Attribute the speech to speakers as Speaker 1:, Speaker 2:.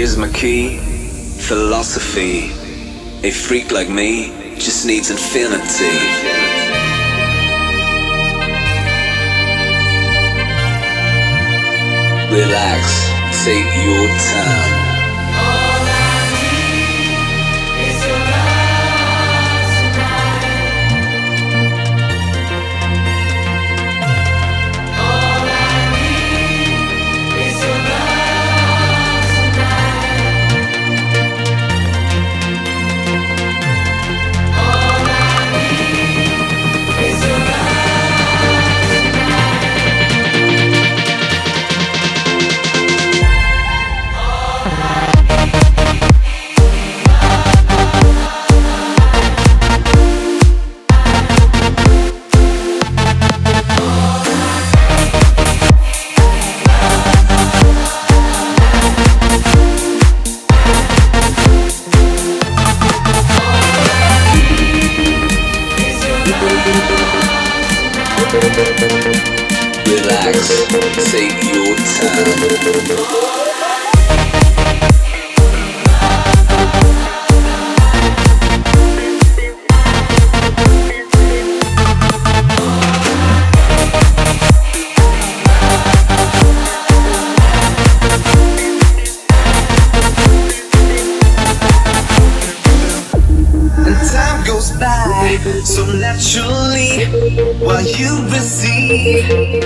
Speaker 1: Here's my key, philosophy. A freak like me just needs infinity. Relax, take your time. Relax, take your time.
Speaker 2: so naturally what you receive.